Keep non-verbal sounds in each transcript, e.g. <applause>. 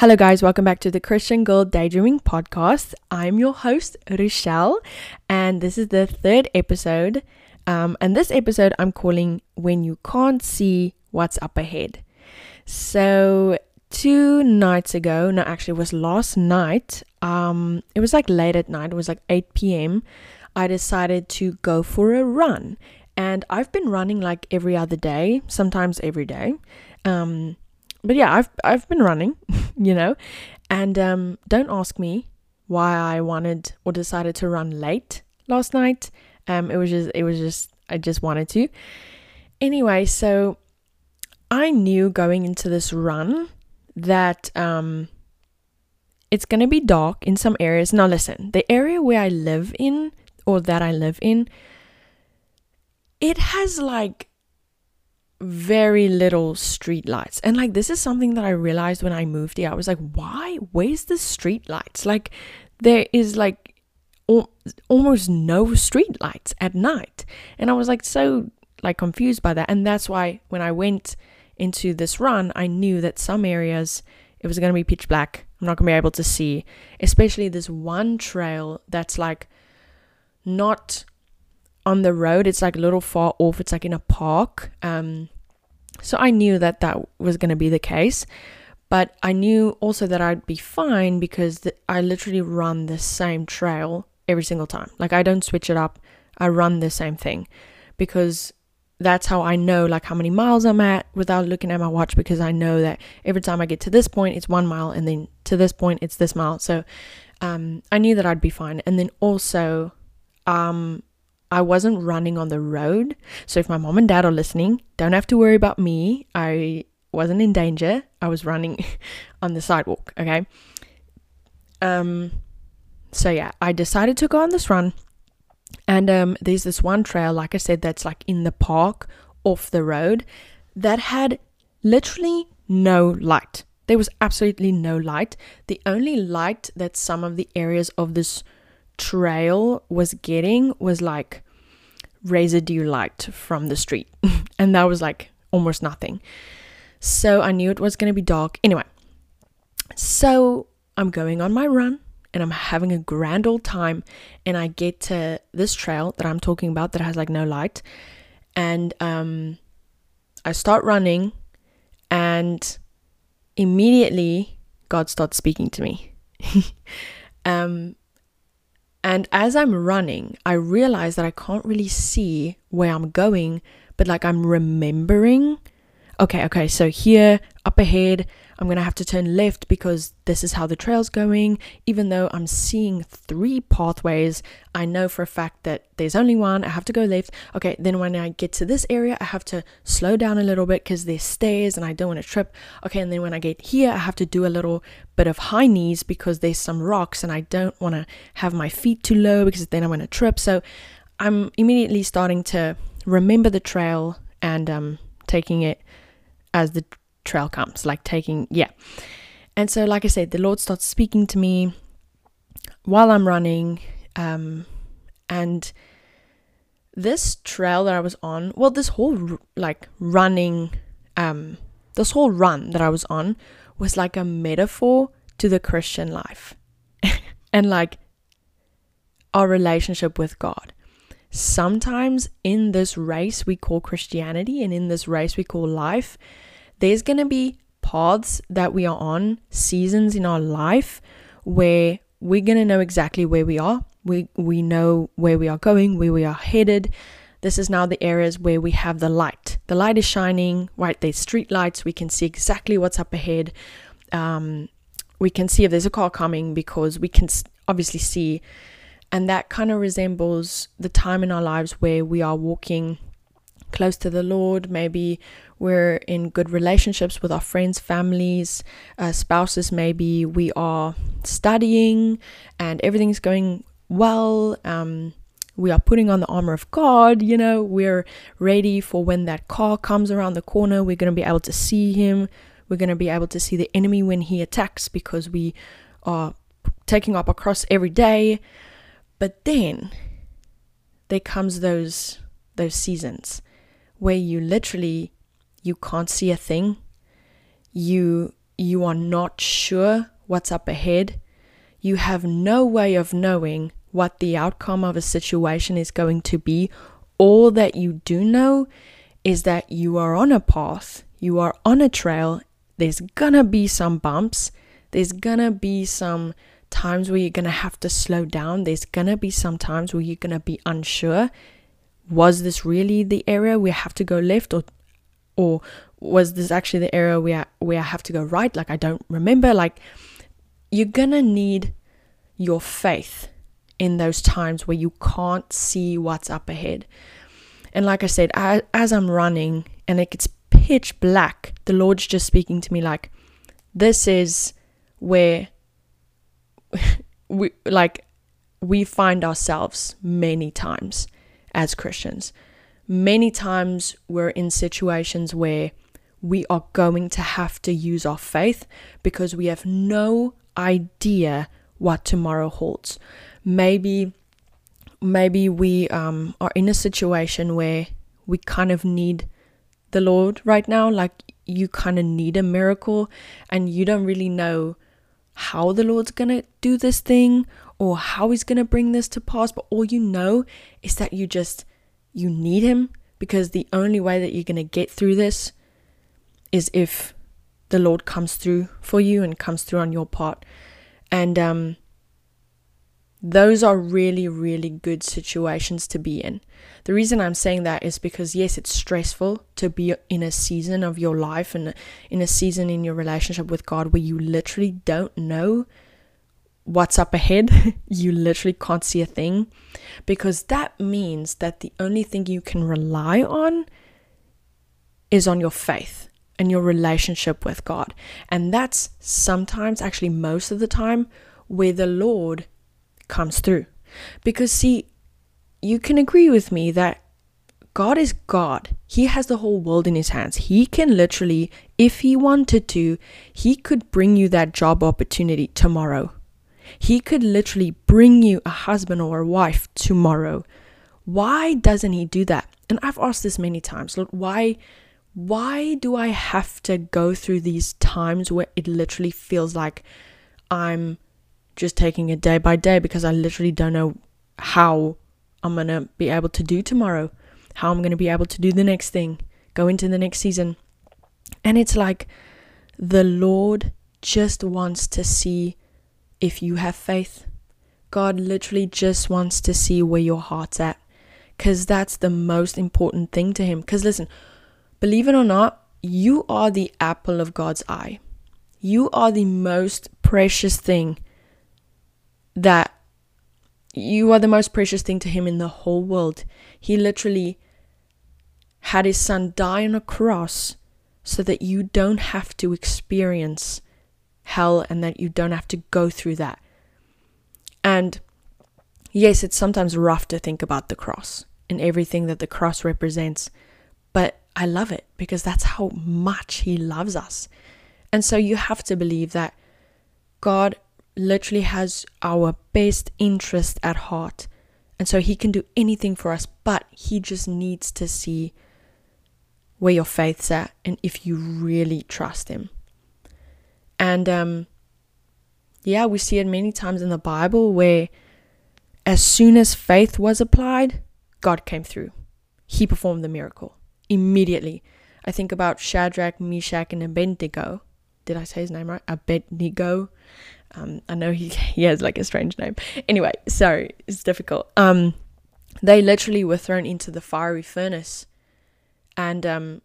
Hello, guys. Welcome back to the Christian Girl Daydreaming Podcast. I'm your host, Rochelle, and this is the third episode. Um, and this episode I'm calling When You Can't See What's Up Ahead. So, two nights ago, no, actually, it was last night. Um, it was like late at night, it was like 8 p.m. I decided to go for a run. And I've been running like every other day, sometimes every day. Um, but yeah, I've I've been running, <laughs> you know, and um, don't ask me why I wanted or decided to run late last night. Um, it was just it was just I just wanted to. Anyway, so I knew going into this run that um, it's gonna be dark in some areas. Now listen, the area where I live in or that I live in, it has like very little street lights. And like this is something that I realized when I moved here. I was like, why? Where's the street lights? Like there is like al- almost no street lights at night. And I was like so like confused by that. And that's why when I went into this run, I knew that some areas it was going to be pitch black. I'm not going to be able to see, especially this one trail that's like not on the road. It's like a little far off. It's like in a park. Um, so I knew that that was going to be the case. But I knew also that I'd be fine because th- I literally run the same trail every single time. Like I don't switch it up. I run the same thing because that's how I know like how many miles I'm at without looking at my watch because I know that every time I get to this point it's one mile and then to this point it's this mile. So um, I knew that I'd be fine. And then also um, I wasn't running on the road. So if my mom and dad are listening, don't have to worry about me. I wasn't in danger. I was running <laughs> on the sidewalk, okay? Um so yeah, I decided to go on this run. And um there's this one trail like I said that's like in the park off the road that had literally no light. There was absolutely no light. The only light that some of the areas of this trail was getting was like residue light from the street. <laughs> and that was like almost nothing. So I knew it was going to be dark. Anyway, so I'm going on my run and I'm having a grand old time. And I get to this trail that I'm talking about that has like no light. And um, I start running and immediately God starts speaking to me. <laughs> um, and as I'm running, I realize that I can't really see where I'm going, but like I'm remembering. Okay, okay, so here up ahead, I'm gonna have to turn left because this is how the trail's going. Even though I'm seeing three pathways, I know for a fact that there's only one. I have to go left. Okay, then when I get to this area, I have to slow down a little bit because there's stairs and I don't want to trip. Okay, and then when I get here, I have to do a little bit of high knees because there's some rocks and I don't want to have my feet too low because then I'm gonna trip. So I'm immediately starting to remember the trail and um, taking it as the trail comes, like taking, yeah. And so, like I said, the Lord starts speaking to me while I'm running. Um, and this trail that I was on, well, this whole like running, um, this whole run that I was on was like a metaphor to the Christian life <laughs> and like our relationship with God. Sometimes in this race we call Christianity and in this race we call life, there's going to be paths that we are on, seasons in our life where we're going to know exactly where we are. We we know where we are going, where we are headed. This is now the areas where we have the light. The light is shining, right? There's street lights. We can see exactly what's up ahead. Um, we can see if there's a car coming because we can obviously see. And that kind of resembles the time in our lives where we are walking close to the Lord. Maybe we're in good relationships with our friends, families, uh, spouses. Maybe we are studying and everything's going well. Um, we are putting on the armor of God, you know, we're ready for when that car comes around the corner. We're going to be able to see him. We're going to be able to see the enemy when he attacks because we are taking up a cross every day. But then there comes those those seasons where you literally you can't see a thing. You you are not sure what's up ahead, you have no way of knowing what the outcome of a situation is going to be. All that you do know is that you are on a path, you are on a trail. There's gonna be some bumps, there's gonna be some times where you're gonna have to slow down, there's gonna be some times where you're gonna be unsure. Was this really the area we have to go left or or was this actually the area where where I have to go right? Like I don't remember. Like you're gonna need your faith in those times where you can't see what's up ahead. And like I said, I, as I'm running and it gets pitch black, the Lord's just speaking to me like, this is where <laughs> we like we find ourselves many times as Christians. Many times we're in situations where we are going to have to use our faith because we have no idea what tomorrow holds. Maybe maybe we um, are in a situation where we kind of need the Lord right now, like you kind of need a miracle and you don't really know how the Lord's gonna do this thing or how he's gonna bring this to pass, but all you know is that you just you need him because the only way that you're gonna get through this is if the Lord comes through for you and comes through on your part. And um, those are really, really good situations to be in. The reason I'm saying that is because, yes, it's stressful to be in a season of your life and in a season in your relationship with God where you literally don't know what's up ahead. <laughs> you literally can't see a thing because that means that the only thing you can rely on is on your faith and your relationship with God. And that's sometimes, actually, most of the time, where the Lord comes through. Because, see, you can agree with me that God is God. He has the whole world in his hands. He can literally, if he wanted to, he could bring you that job opportunity tomorrow. He could literally bring you a husband or a wife tomorrow. Why doesn't he do that? And I've asked this many times. Look, why why do I have to go through these times where it literally feels like I'm just taking it day by day because I literally don't know how I'm going to be able to do tomorrow, how I'm going to be able to do the next thing, go into the next season. And it's like the Lord just wants to see if you have faith. God literally just wants to see where your heart's at because that's the most important thing to Him. Because listen, Believe it or not, you are the apple of God's eye. You are the most precious thing that you are the most precious thing to him in the whole world. He literally had his son die on a cross so that you don't have to experience hell and that you don't have to go through that. And yes, it's sometimes rough to think about the cross and everything that the cross represents, but I love it because that's how much He loves us. And so you have to believe that God literally has our best interest at heart. And so He can do anything for us, but He just needs to see where your faith's at and if you really trust Him. And um, yeah, we see it many times in the Bible where as soon as faith was applied, God came through. He performed the miracle immediately. I think about Shadrach, Meshach, and Abednego. Did I say his name right? Abednego. Um, I know he <laughs> he has like a strange name. Anyway, sorry, it's difficult. Um, they literally were thrown into the fiery furnace, and um,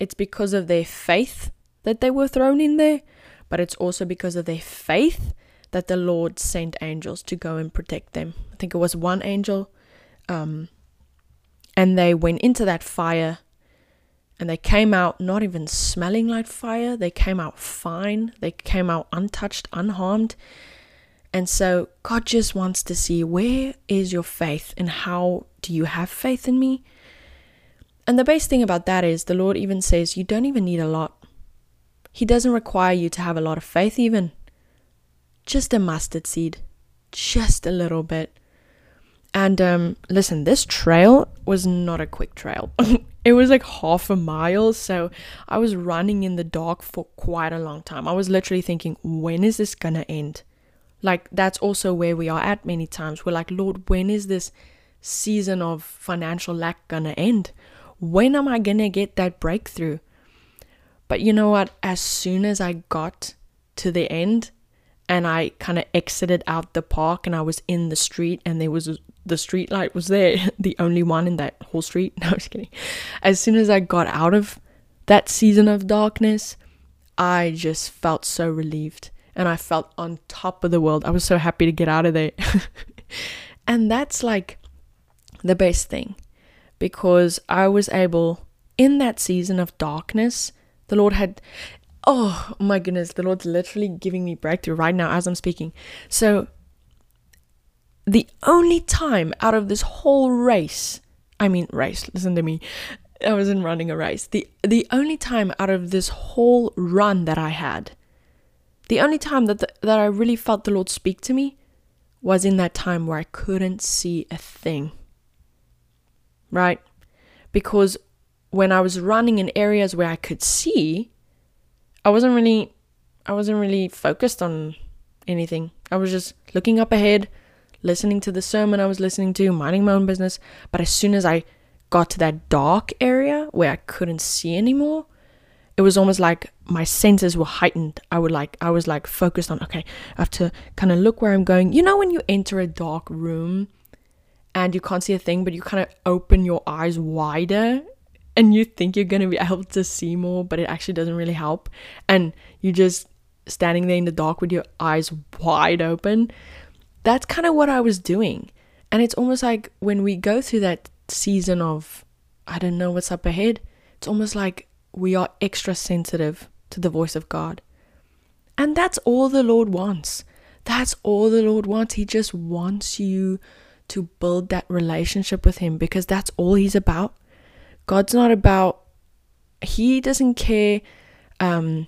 it's because of their faith that they were thrown in there, but it's also because of their faith that the Lord sent angels to go and protect them. I think it was one angel. Um, and they went into that fire and they came out not even smelling like fire. They came out fine. They came out untouched, unharmed. And so God just wants to see where is your faith and how do you have faith in me? And the best thing about that is the Lord even says you don't even need a lot. He doesn't require you to have a lot of faith, even. Just a mustard seed, just a little bit. And um, listen, this trail was not a quick trail. <laughs> it was like half a mile. So I was running in the dark for quite a long time. I was literally thinking, when is this going to end? Like, that's also where we are at many times. We're like, Lord, when is this season of financial lack going to end? When am I going to get that breakthrough? But you know what? As soon as I got to the end and I kind of exited out the park and I was in the street and there was the street light was there, <laughs> the only one in that whole street. <laughs> No, I was kidding. As soon as I got out of that season of darkness, I just felt so relieved and I felt on top of the world. I was so happy to get out of there. <laughs> and that's like the best thing because I was able, in that season of darkness, the Lord had, oh my goodness, the Lord's literally giving me breakthrough right now as I'm speaking. So, the only time out of this whole race, I mean, race, listen to me. I wasn't running a race. The the only time out of this whole run that I had the only time that the, that I really felt the Lord speak to me was in that time where I couldn't see a thing. Right? Because when I was running in areas where I could see, I wasn't really I wasn't really focused on anything. I was just looking up ahead, listening to the sermon I was listening to, minding my own business. But as soon as I got to that dark area where I couldn't see anymore, it was almost like my senses were heightened. I would like I was like focused on okay, I have to kind of look where I'm going. You know when you enter a dark room and you can't see a thing, but you kind of open your eyes wider and you think you're gonna be able to see more, but it actually doesn't really help. And you're just standing there in the dark with your eyes wide open. That's kind of what I was doing. And it's almost like when we go through that season of I don't know what's up ahead, it's almost like we are extra sensitive to the voice of God. And that's all the Lord wants. That's all the Lord wants. He just wants you to build that relationship with Him because that's all He's about. God's not about, He doesn't care. Um,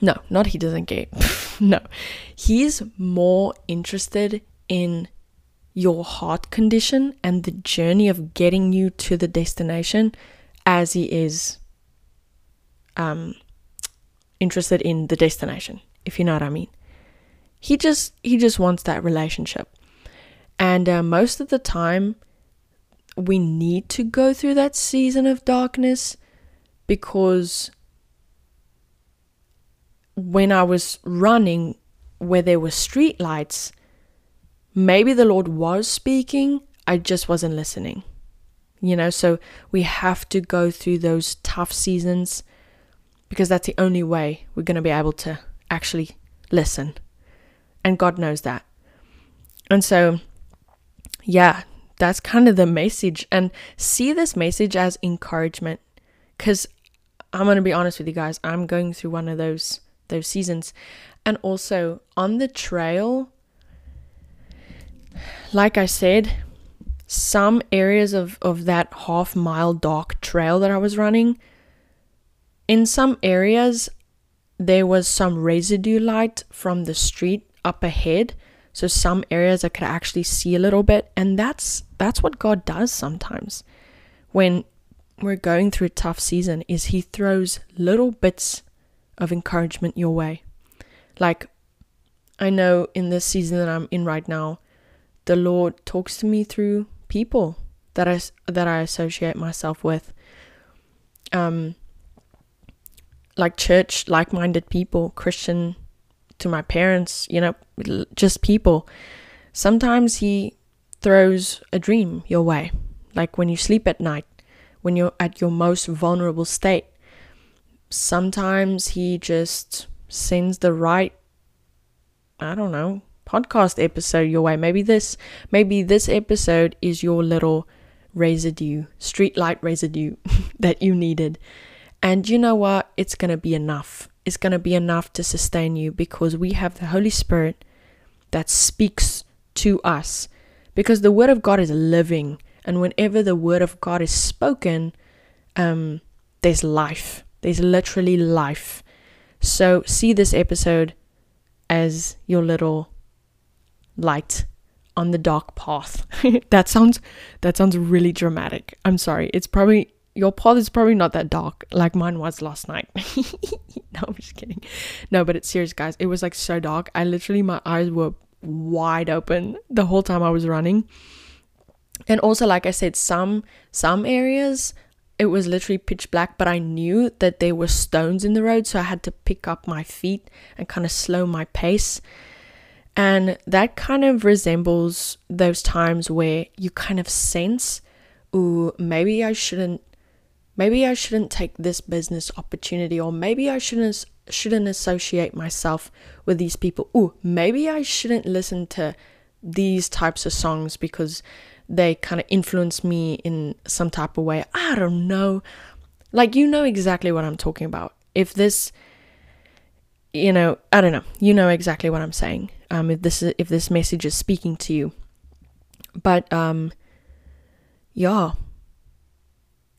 no, not He doesn't care. <laughs> no. He's more interested in your heart condition and the journey of getting you to the destination as He is um, interested in the destination, if you know what I mean. He just he just wants that relationship, and uh, most of the time, we need to go through that season of darkness because when I was running where there were street lights, maybe the Lord was speaking, I just wasn't listening. You know, so we have to go through those tough seasons because that's the only way we're going to be able to actually listen. And God knows that. And so, yeah, that's kind of the message. And see this message as encouragement. Because I'm going to be honest with you guys, I'm going through one of those those seasons. And also on the trail, like I said, some areas of, of that half mile dark trail that I was running in some areas, there was some residue light from the street up ahead. So some areas I could actually see a little bit, and that's that's what God does sometimes. When we're going through a tough season is he throws little bits of encouragement your way. Like I know in this season that I'm in right now, the Lord talks to me through people that I that I associate myself with. Um like church, like minded people, Christian to my parents, you know, just people. Sometimes He throws a dream your way, like when you sleep at night, when you're at your most vulnerable state. Sometimes He just sends the right, I don't know, podcast episode your way. Maybe this, maybe this episode is your little residue, streetlight residue <laughs> that you needed and you know what? It's going to be enough. It's going to be enough to sustain you because we have the Holy Spirit that speaks to us. Because the Word of God is living. And whenever the Word of God is spoken, um, there's life. There's literally life. So see this episode as your little light on the dark path. <laughs> that sounds that sounds really dramatic. I'm sorry. It's probably your path is probably not that dark like mine was last night. <laughs> no, I'm just kidding. No, but it's serious, guys. It was like so dark. I literally, my eyes were wide open the whole time I was running. And also, like I said, some some areas it was literally pitch black, but I knew that there were stones in the road, so I had to pick up my feet and kind of slow my pace. And that kind of resembles those times where you kind of sense, ooh, maybe I shouldn't maybe I shouldn't take this business opportunity or maybe I shouldn't shouldn't associate myself with these people. Ooh, maybe I shouldn't listen to these types of songs because they kind of influence me in some type of way. I don't know. Like you know exactly what I'm talking about. If this you know, I don't know. You know exactly what I'm saying. Um if this is, if this message is speaking to you. But um yeah.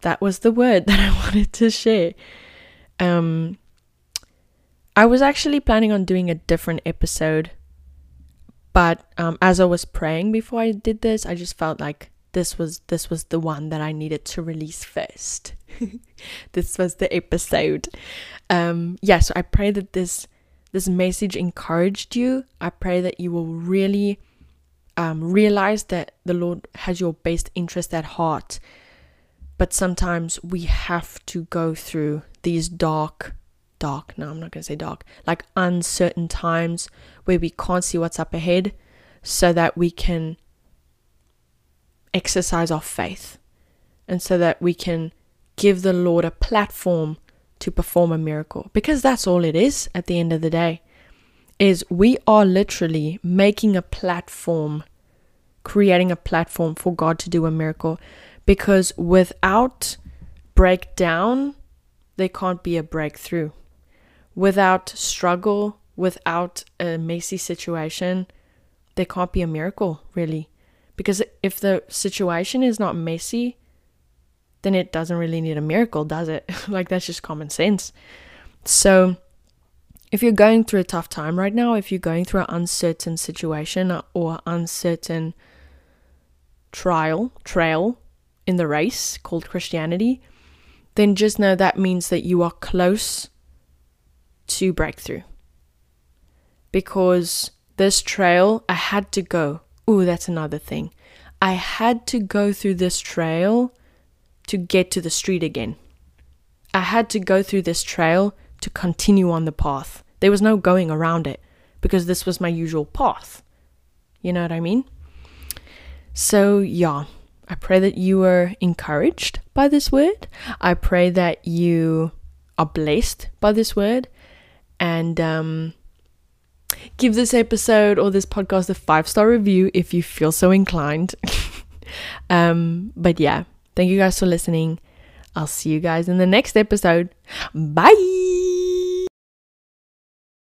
That was the word <laughs> that I wanted to share. Um I was actually planning on doing a different episode but um, as I was praying before I did this, I just felt like this was this was the one that I needed to release first. <laughs> this was the episode. Um, yeah, so I pray that this this message encouraged you. I pray that you will really um, realize that the Lord has your best interest at heart. But sometimes we have to go through these dark dark, no, I'm not going to say dark, like uncertain times where we can't see what's up ahead so that we can exercise our faith and so that we can give the Lord a platform to perform a miracle. Because that's all it is at the end of the day is we are literally making a platform creating a platform for God to do a miracle because without breakdown there can't be a breakthrough without struggle, without a messy situation, there can't be a miracle, really. Because if the situation is not messy, then it doesn't really need a miracle, does it? <laughs> like, that's just common sense. So, if you're going through a tough time right now, if you're going through an uncertain situation or uncertain trial, trail in the race called Christianity, then just know that means that you are close to breakthrough. Because this trail, I had to go. Ooh, that's another thing. I had to go through this trail to get to the street again. I had to go through this trail to continue on the path. There was no going around it because this was my usual path. You know what I mean? So, yeah, I pray that you are encouraged by this word. I pray that you are blessed by this word and um, give this episode or this podcast a five star review if you feel so inclined. <laughs> um, but yeah, thank you guys for listening. I'll see you guys in the next episode. Bye.